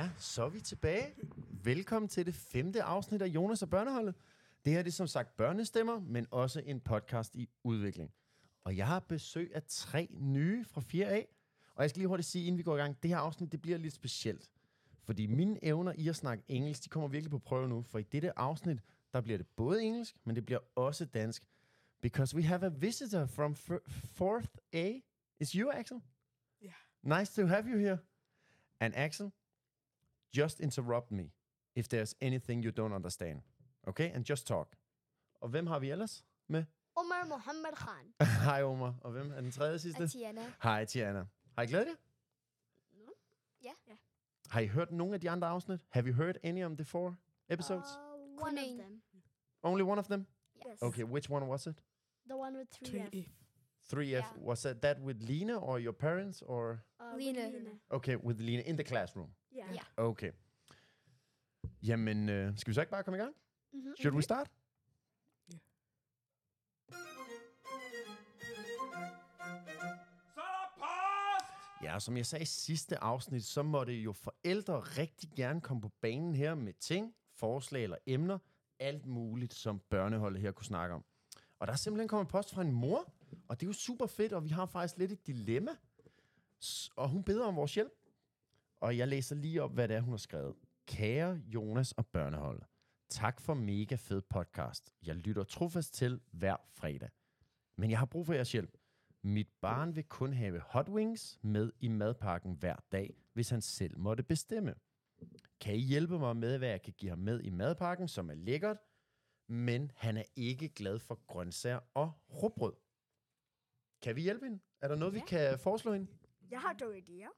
Ja, så er vi tilbage. Velkommen til det femte afsnit af Jonas og Børneholdet. Det her det er som sagt børnestemmer, men også en podcast i udvikling. Og jeg har besøg af tre nye fra 4A. Og jeg skal lige hurtigt sige, inden vi går i gang, det her afsnit det bliver lidt specielt. Fordi mine evner i at snakke engelsk, de kommer virkelig på prøve nu. For i dette afsnit, der bliver det både engelsk, men det bliver også dansk. Because we have a visitor from 4th A. Is you, Axel? Yeah. Nice to have you here. And Axel, just interrupt me if there's anything you don't understand. Okay? And just talk. Og hvem har vi ellers med? Omar Mohammed Khan. Hej Omar. Og hvem er den tredje sidste? Atiana. Hej Tiana. Har I glædet jer? Ja. Ja. Har I hørt nogle af de andre afsnit? Have you heard any of the four episodes? Uh, one of them. Only one of them? Yes. Okay, which one was it? The one with 3F. 3F. 3F. Yeah. Was that, that with Lena or your parents or? Uh, Lena. with Lena. Okay, with Lena in the classroom. Yeah. Ja. Okay. Jamen, øh, skal vi så ikke bare komme i gang? Mhm. Should we start? Så er der post! Ja, som jeg sagde i sidste afsnit, så måtte jo forældre rigtig gerne komme på banen her med ting, forslag eller emner, alt muligt, som børneholdet her kunne snakke om. Og der er simpelthen kommet post fra en mor, og det er jo super fedt, og vi har faktisk lidt et dilemma. Og hun beder om vores hjælp. Og jeg læser lige op, hvad det er, hun har skrevet. Kære Jonas og børneholdet, tak for mega fed podcast. Jeg lytter trofast til hver fredag. Men jeg har brug for jeres hjælp. Mit barn vil kun have hot wings med i madpakken hver dag, hvis han selv måtte bestemme. Kan I hjælpe mig med, hvad jeg kan give ham med i madpakken, som er lækkert, men han er ikke glad for grøntsager og råbrød? Kan vi hjælpe hende? Er der noget, ja. vi kan foreslå hende? Jeg har to idéer.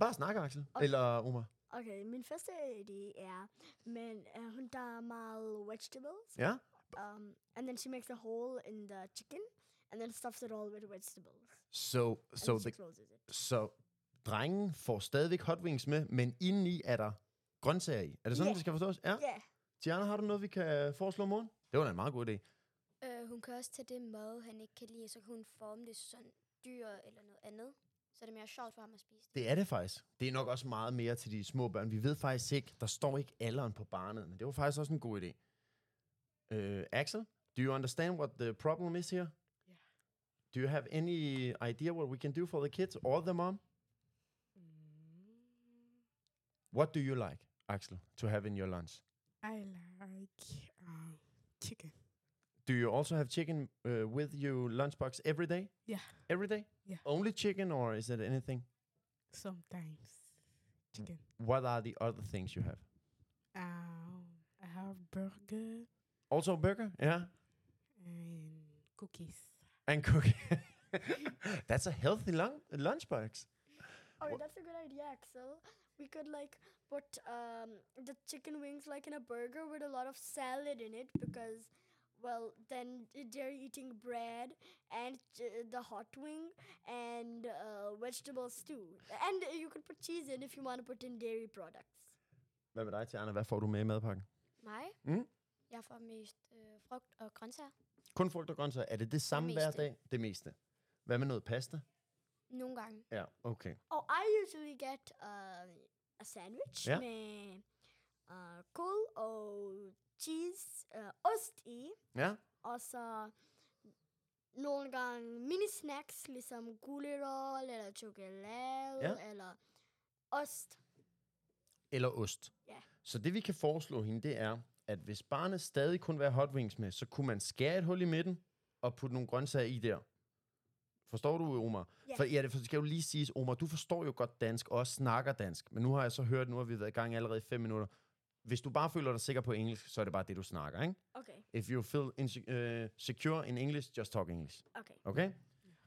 Bare snak, Axel. Okay. Eller Omar. Okay, min første idé er, men uh, hun tager meget vegetables, Ja? um, and then she makes a hole in the chicken, and then stuffs it all with vegetables. So, so, the, så drengen får stadigvæk hot wings med, men indeni er der grøntsager i. Er det sådan, Ja. det skal forstås? Ja. Yeah. Tiana, har du noget, vi kan foreslå morgen? Det var da en meget god idé. Hun kan også tage det mad, han ikke kan lide, så kan hun forme det sådan dyr eller noget andet. Så er det mere sjovt for ham at spise det. Det er det faktisk. Det er nok også meget mere til de små børn. Vi ved faktisk ikke, der står ikke alderen på barnet, men det var faktisk også en god idé. Uh, Axel, do you understand what the problem is here? Yeah. Do you have any idea what we can do for the kids or the mom? What do you like, Axel, to have in your lunch? I like um, chicken. Do you also have chicken uh, with your lunchbox every day? Yeah, Every day? Yeah. Only chicken or is it anything? sometimes chicken. What are the other things you have? Um, I have burger Also burger? Yeah. and cookies. And cookies. That's a healthy lun- lunchbox. Oh, that's a good idea, Axel. We could like put um, the chicken wings like in a burger with a lot of salad in it because, well, then they're eating bread and uh, the hot wing and uh, vegetables too. And you could put cheese in if you want to put in dairy products. Hvad med dig, Tiana? Hvad får du med i madpakken? Mig? Mm. Jeg får mest øh, frugt og grøntsager. Kun frugt og grøntsager. Er det det samme Det hver dag? Det meste. Hvad med noget pasta? Nogle gange. Ja, okay. Oh, I usually get uh, a sandwich Yeah. med uh, kål og cheese, uh, ost i. Ja? Og så nogle gange mini-snacks, ligesom gulerod, eller chokolade, Ja. eller ost. Eller ost. Ja. Så det, vi kan foreslå hende, det er, at hvis barnet stadig kun vil have hot wings med, så kunne man skære et hul i midten og putte nogle grøntsager i der. Forstår du, Omar? Ja. For, ja, det skal jo lige siges, Omar, du forstår jo godt dansk, og også snakker dansk. Men nu har jeg så hørt, nu har vi været i gang allerede i fem minutter. Hvis du bare føler dig sikker på engelsk, så er det bare det, du snakker, ikke? Okay, If you feel inse- uh, secure in English, just talk English. okay. Okay?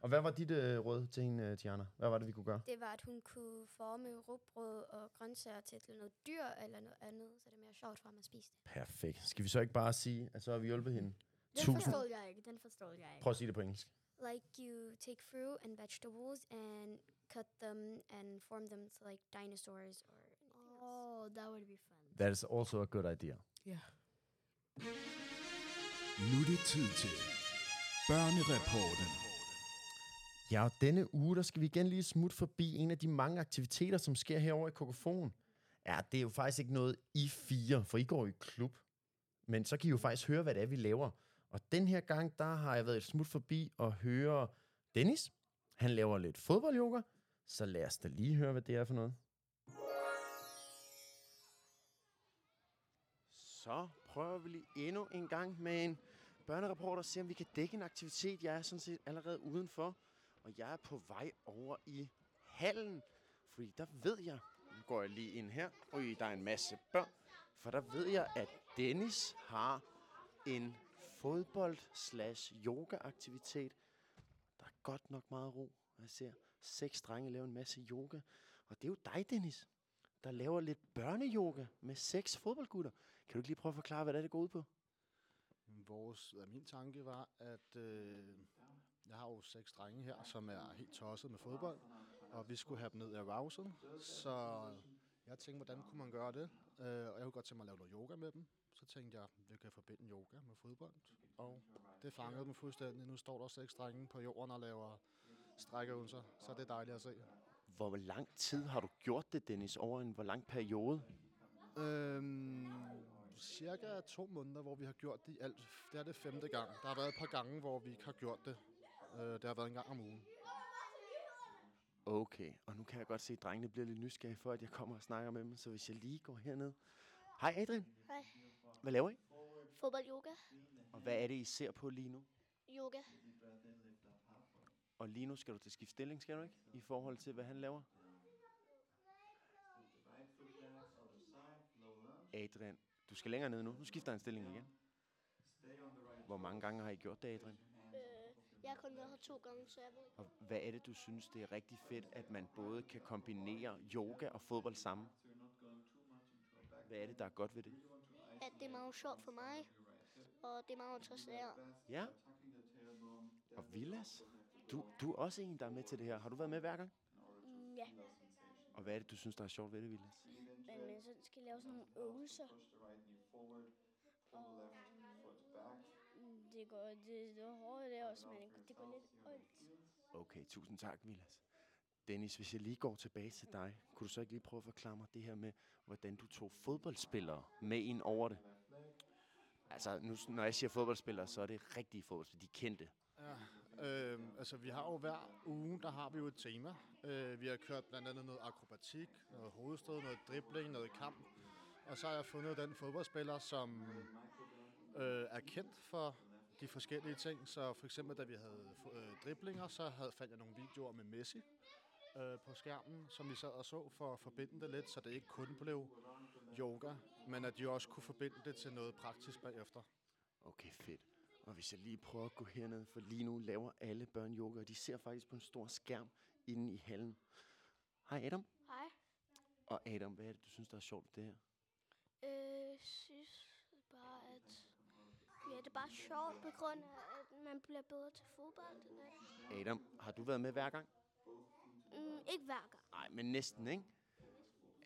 Og hvad var dit uh, råd til hende, uh, Tiana? Hvad var det, vi kunne gøre? Det var, at hun kunne forme råbrød og grøntsager til et- noget dyr eller noget andet, så det er mere sjovt for ham at spise det. Perfekt. Skal vi så ikke bare sige, at så har vi hjulpet hende? Den Tusind. forstår jeg ikke, den forstår jeg ikke. Prøv at sige det på engelsk. Like you take fruit and vegetables and cut them and form them to like dinosaurs or anything else. Oh, that would be fun. That is also a good idea. Yeah. Nu er det tid til Børnereporten. Ja, og denne uge, der skal vi igen lige smutte forbi en af de mange aktiviteter, som sker herovre i Kokofon. Ja, det er jo faktisk ikke noget I fire, for I går i klub. Men så kan I jo faktisk høre, hvad det er, vi laver. Og den her gang, der har jeg været et smut forbi og høre Dennis. Han laver lidt fodboldyoga. Så lad os da lige høre, hvad det er for noget. Så prøver vi lige endnu en gang med en børnereporter og se, om vi kan dække en aktivitet. Jeg er sådan set allerede udenfor, og jeg er på vej over i hallen. Fordi der ved jeg, nu går jeg lige ind her, og der er en masse børn. For der ved jeg, at Dennis har en fodbold slash yoga aktivitet. Der er godt nok meget ro. Jeg ser seks drenge lave en masse yoga. Og det er jo dig, Dennis, der laver lidt børneyoga med seks fodboldgutter. Kan du ikke lige prøve at forklare, hvad det, er, det går ud på? Vores, ja, min tanke var, at øh, jeg har jo seks drenge her, som er helt tosset med fodbold, og vi skulle have dem ned i arousal, så jeg tænkte, hvordan kunne man gøre det? Øh, og jeg kunne godt tænke mig at lave noget yoga med dem. Så tænkte jeg, vi kan forbinde yoga med fodbold, og det fangede dem fuldstændig. Nu står der seks drenge på jorden og laver strækkeøvelser, så det er dejligt at se. Hvor lang tid har du gjort det, Dennis, over en hvor lang periode? Øhm, cirka to måneder, hvor vi har gjort det i alt. Det er det femte gang. Der har været et par gange, hvor vi ikke har gjort det. Øh, det har været en gang om ugen. Okay, og nu kan jeg godt se, at drengene bliver lidt nysgerrige for, at jeg kommer og snakker med dem. Så hvis jeg lige går herned. Hej Adrian. Hej. Hvad laver I? Fodbold, yoga. Og hvad er det, I ser på lige nu? Yoga. Og lige nu skal du til skift stilling, skal du ikke? I forhold til, hvad han laver? Adrian, du skal længere ned nu. Nu skifter han stilling igen. Hvor mange gange har I gjort det, Adrian? Øh, jeg har kun været her to gange, så jeg ved ikke. Og hvad er det, du synes, det er rigtig fedt, at man både kan kombinere yoga og fodbold sammen? Hvad er det, der er godt ved det? At det er meget sjovt for mig, og det er meget interessant. Ja. Og Vilas, du, du er også en, der er med til det her. Har du været med hver gang? Mm, ja. Og hvad er det, du synes, der er sjovt ved det, Vilas? Men, men så skal lave sådan nogle øvelser. Og mm, det går, det, det er hårdt det også, men det går lidt ondt. Okay, tusind tak, Vilas. Dennis, hvis jeg lige går tilbage til dig, kunne du så ikke lige prøve at forklare mig det her med, hvordan du tog fodboldspillere med ind over det? Altså, nu, når jeg siger fodboldspillere, så er det rigtige fodboldspillere, de kendte. Ja, øh, altså vi har jo hver uge, der har vi jo et tema. Øh, vi har kørt blandt andet noget akrobatik, noget hovedstød, noget dribling, noget kamp. Og så har jeg fundet den fodboldspiller, som øh, er kendt for de forskellige ting. Så for eksempel, da vi havde øh, driblinger, så havde, fandt jeg nogle videoer med Messi øh, på skærmen, som vi sad og så for at forbinde det lidt, så det ikke kun blev yoga, men at de også kunne forbinde det til noget praktisk bagefter. Okay, fedt. Og hvis jeg lige prøver at gå herned, for lige nu laver alle børn yoga, og de ser faktisk på en stor skærm inde i hallen. Hej Adam. Hej. Og Adam, hvad er det, du synes, der er sjovt det her? Øh, synes bare, at ja, det er bare sjovt på grund af, at man bliver bedre til fodbold. Adam, har du været med hver gang? Mm, ikke hver gang. Nej, men næsten, ikke?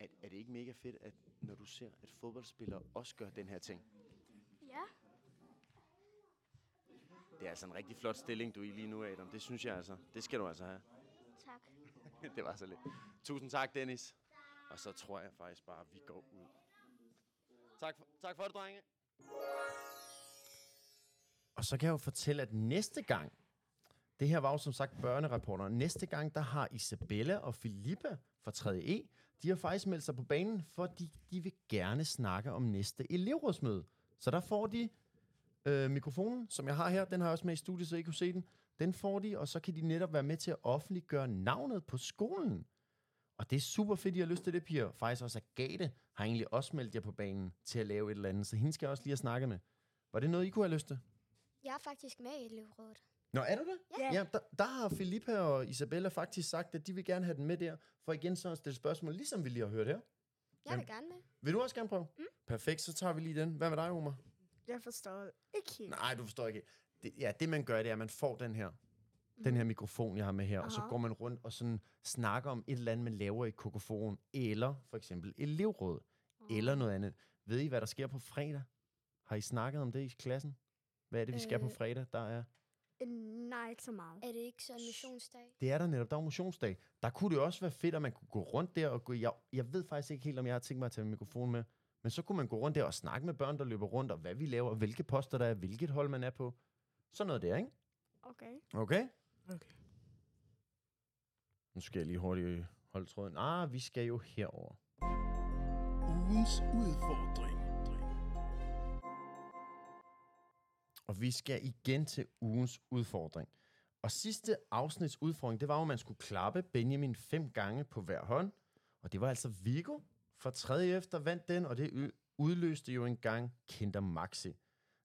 Er, er det ikke mega fedt, at når du ser, at fodboldspillere også gør den her ting? Ja. Det er altså en rigtig flot stilling, du er i lige nu, Adam. Det synes jeg altså. Det skal du altså have. Tak. det var så lidt. Tusind tak, Dennis. Og så tror jeg faktisk bare, at vi går ud. Tak for, tak for det, drenge. Og så kan jeg jo fortælle, at næste gang, det her var jo som sagt børnereporter, næste gang, der har Isabella og Filippa fra 3. E, de har faktisk meldt sig på banen, fordi de vil gerne snakke om næste elevrådsmøde. Så der får de øh, mikrofonen, som jeg har her, den har jeg også med i studiet, så I kunne se den. Den får de, og så kan de netop være med til at offentliggøre navnet på skolen. Og det er super fedt, I har lyst til det, piger. Faktisk også Agathe har egentlig også meldt jer på banen til at lave et eller andet, så hende skal jeg også lige have snakket med. Var det noget, I kunne have lyst til? Jeg er faktisk med i elevrådet. Nå, er du det? Ja. ja der, der har Filippa og Isabella faktisk sagt, at de vil gerne have den med der, for igen så at stille spørgsmål, ligesom vi lige har hørt her. Jeg vil gerne med. Vil du også gerne prøve? Mm. Perfekt, så tager vi lige den. Hvad med dig, Omar? Jeg forstår ikke helt. Nej, du forstår ikke. Det, ja, det man gør, det er, at man får den her, den her mikrofon, jeg har med her, og så Aha. går man rundt og sådan snakker om et eller andet, man laver i kokofon, eller for eksempel elevråd, eller noget andet. Ved I, hvad der sker på fredag? Har I snakket om det i klassen? Hvad er det, vi skal på Øh. fredag? Der er... En Nej, ikke så meget. Er det ikke sådan missionsdag? Det er der netop. Der er motionsdag. Der kunne det også være fedt, at man kunne gå rundt der og gå... Jeg, jeg ved faktisk ikke helt, om jeg har tænkt mig at tage min mikrofon med. Men så kunne man gå rundt der og snakke med børn, der løber rundt, og hvad vi laver, og hvilke poster der er, hvilket hold man er på. Sådan noget der, ikke? Okay. Okay? Okay. Nu skal jeg lige hurtigt holde tråden. Ah, vi skal jo herover. Ugens udfordring. Og vi skal igen til ugens udfordring. Og sidste afsnits udfordring, det var jo, at man skulle klappe Benjamin fem gange på hver hånd. Og det var altså Vigo fra tredje efter vandt den, og det udløste jo engang Kinder Maxi.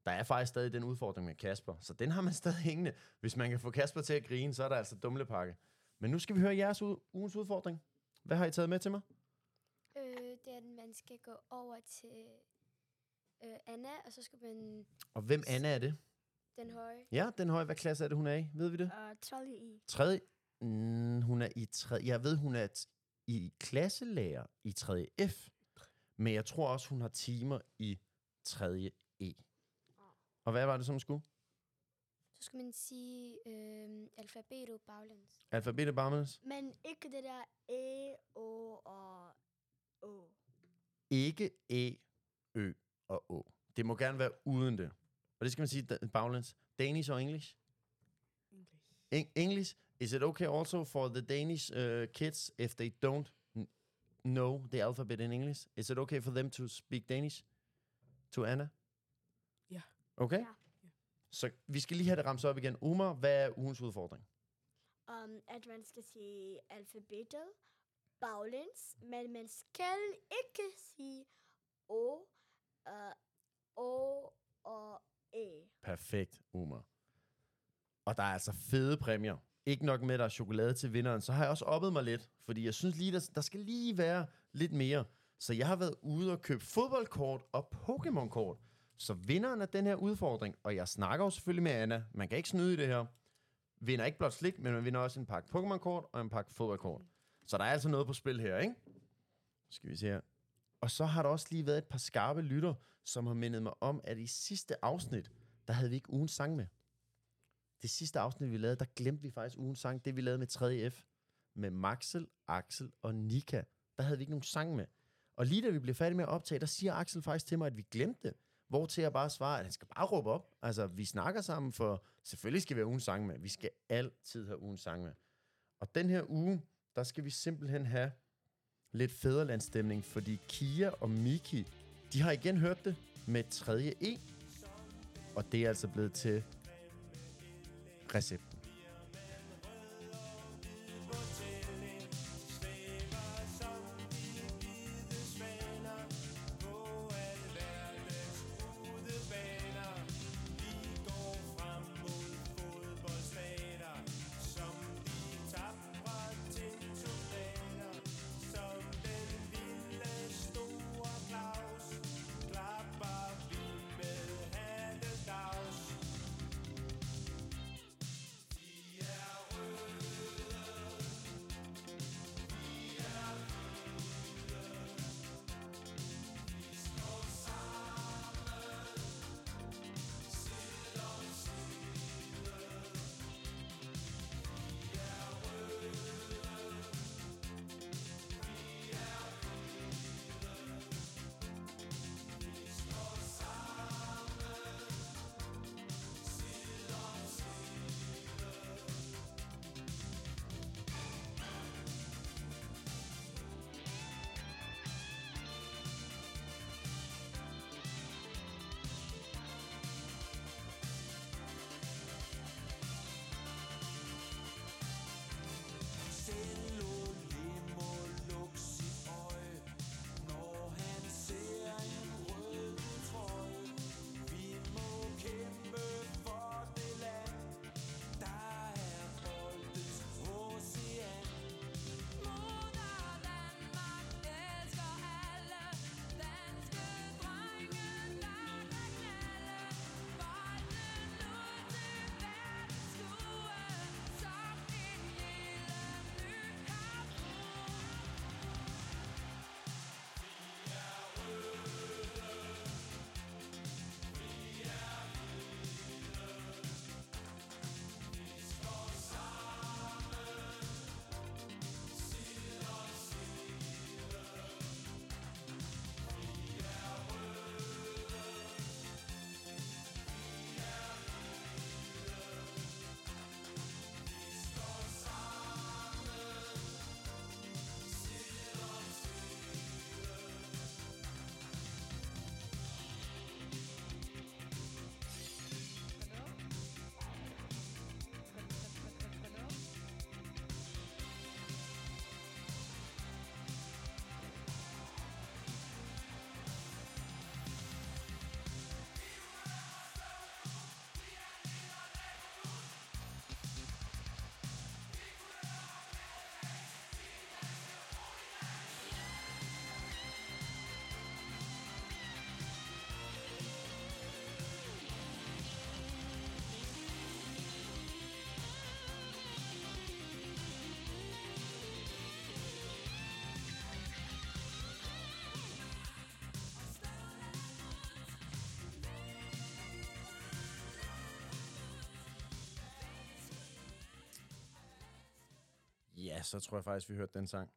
Der er faktisk stadig den udfordring med Kasper, så den har man stadig hængende. Hvis man kan få Kasper til at grine, så er der altså dumlepakke. Men nu skal vi høre jeres u- ugens udfordring. Hvad har I taget med til mig? Øh, det er, at man skal gå over til øh, Anna, og så skal man Og hvem Anna er det? den høje. Ja, den høje. Hvad klasse er det, hun er i? Ved vi det? Uh, 12 i. Tredje. Mm, hun er i tredje. Jeg ved, hun er t- i klasselærer i tredje F. Men jeg tror også, hun har timer i tredje E. Og hvad var det, som skulle? Så skal man sige øh, alfabetet baglæns. Alfabetet baglæns. Men ikke det der A, O og O. Ikke E, Ø og Å. Det må gerne være uden det. Og det skal man sige baglæns. Danish og English? English. Eng- English. Is it okay also for the Danish uh, kids if they don't know the alphabet in English? Is it okay for them to speak Danish to Anna? Okay? Ja. Så vi skal lige have det ramset op igen. Umar, hvad er ugens udfordring? Um, at man skal sige alfabetet baglæns, men man skal ikke sige O, uh, O og E. Perfekt, Umar. Og der er altså fede præmier. Ikke nok med, at der er chokolade til vinderen, så har jeg også oppet mig lidt. Fordi jeg synes lige, der, der skal lige være lidt mere. Så jeg har været ude og købe fodboldkort og Pokémon-kort. Så vinderen af den her udfordring, og jeg snakker jo selvfølgelig med Anna, man kan ikke snyde i det her, vinder ikke blot slik, men man vinder også en pakke Pokémon-kort og en pakke fodboldkort. Så der er altså noget på spil her, ikke? Skal vi se her. Og så har der også lige været et par skarpe lytter, som har mindet mig om, at i sidste afsnit, der havde vi ikke ugens sang med. Det sidste afsnit, vi lavede, der glemte vi faktisk ugens sang. Det vi lavede med 3F. Med Maxel, Axel og Nika. Der havde vi ikke nogen sang med. Og lige da vi blev færdige med at optage, der siger Axel faktisk til mig, at vi glemte det. Hvor til jeg bare svarer, at han skal bare råbe op. Altså, vi snakker sammen, for selvfølgelig skal vi have ugens sang med. Vi skal altid have ugens sang med. Og den her uge, der skal vi simpelthen have lidt fædrelandsstemning, fordi Kia og Miki, de har igen hørt det med tredje E. Og det er altså blevet til recepten. Så tror jeg faktisk, vi hørte den sang.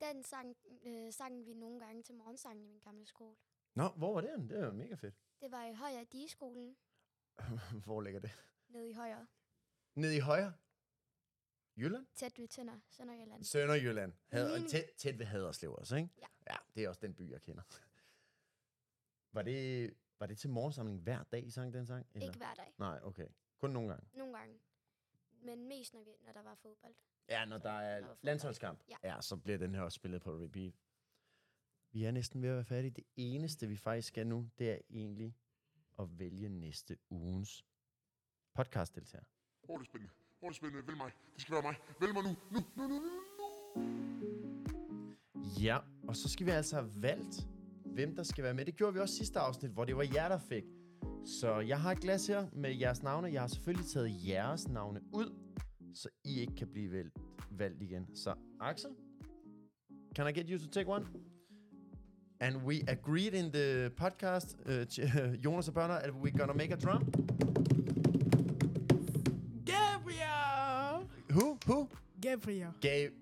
Den sang, øh, sang vi nogle gange til morgensangen i min gamle skole. Nå, hvor var den? Det var mega fedt. Det var i Højer Digeskolen, hvor ligger det? nede i Højer. Nede i højre? Jylland? Tæt ved Tønder, Sønderjylland. Sønderjylland. Hader, Min- tæt, tæt ved Haderslev også, ikke? Ja. Ja, det er også den by, jeg kender. Var det, var det til morgensamling hver dag, I sang den sang? Eller? Ikke hver dag. Nej, okay. Kun nogle gange. Nogle gange. Men mest, når, vi, når der var fodbold. Ja, når der er fodbold. landsholdskamp. Ja. ja, så bliver den her også spillet på repeat. Vi er næsten ved at være færdige. Det eneste, vi faktisk skal nu, det er egentlig at vælge næste ugens podcastdeltager. Åh, det er spændende. Åh, det er spændende. Vælg mig. Det skal være mig. Vælg mig nu. Nu, nu, nu, nu, nu. Ja, og så skal vi altså have valgt, hvem der skal være med. Det gjorde vi også sidste afsnit, hvor det var jer, der fik. Så jeg har et glas her med jeres navne. Jeg har selvfølgelig taget jeres navne ud, så I ikke kan blive valgt, valgt igen. Så Axel, can I get you to take one? And we agreed in the podcast, uh, Jonas og Børner, that we're gonna make a drum. Gabriel! Who? Who? Gabriel. Gabe.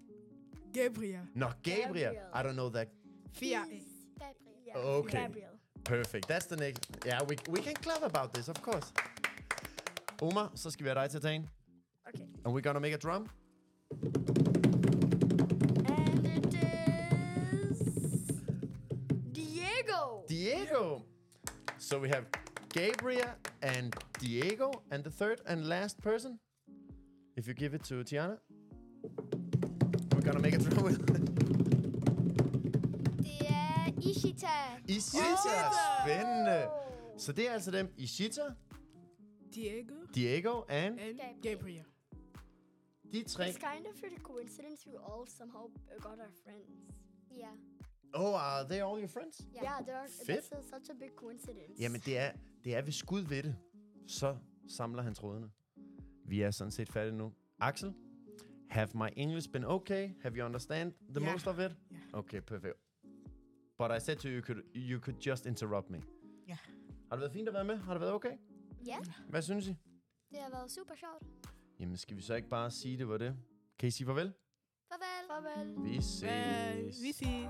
Gabriel. No, Gabriel. Gabriel. I don't know that. Fia. Gabriel. Okay. Gabriel. Perfect. That's the next. Yeah, we, we can clap about this, of course. Omar, så skal vi have dig til at tage en. Okay. And we're gonna make a drum. And it is Diego. Diego. So we have Gabriel and Diego, and the third and last person, if you give it to Tiana, we're gonna make a drum with Ishita. Ishita. Spændende. Så det er altså dem, Ishita, Diego. Diego and And Gabriel. Gabriel. de tre. It's kind of a coincidence we all somehow got our friends. Yeah. Oh, are they all your friends? Yeah, yeah there are, Fedt. that's a, such a big coincidence. Jamen, det er, det er ved skud ved det. Så samler han trådene. Vi er sådan set færdige nu. Axel, have my English been okay? Have you understand the Ja. most of it? Ja. Okay, perfect. But I said to you, you could, you could just interrupt me. Ja. Har det været fint at være med? Har det været okay? Ja, Hvad synes I? det har været super sjovt. Jamen, skal vi så ikke bare sige, det var det? Kan I sige farvel? Farvel. Farvel. Vi ses. Vi ses.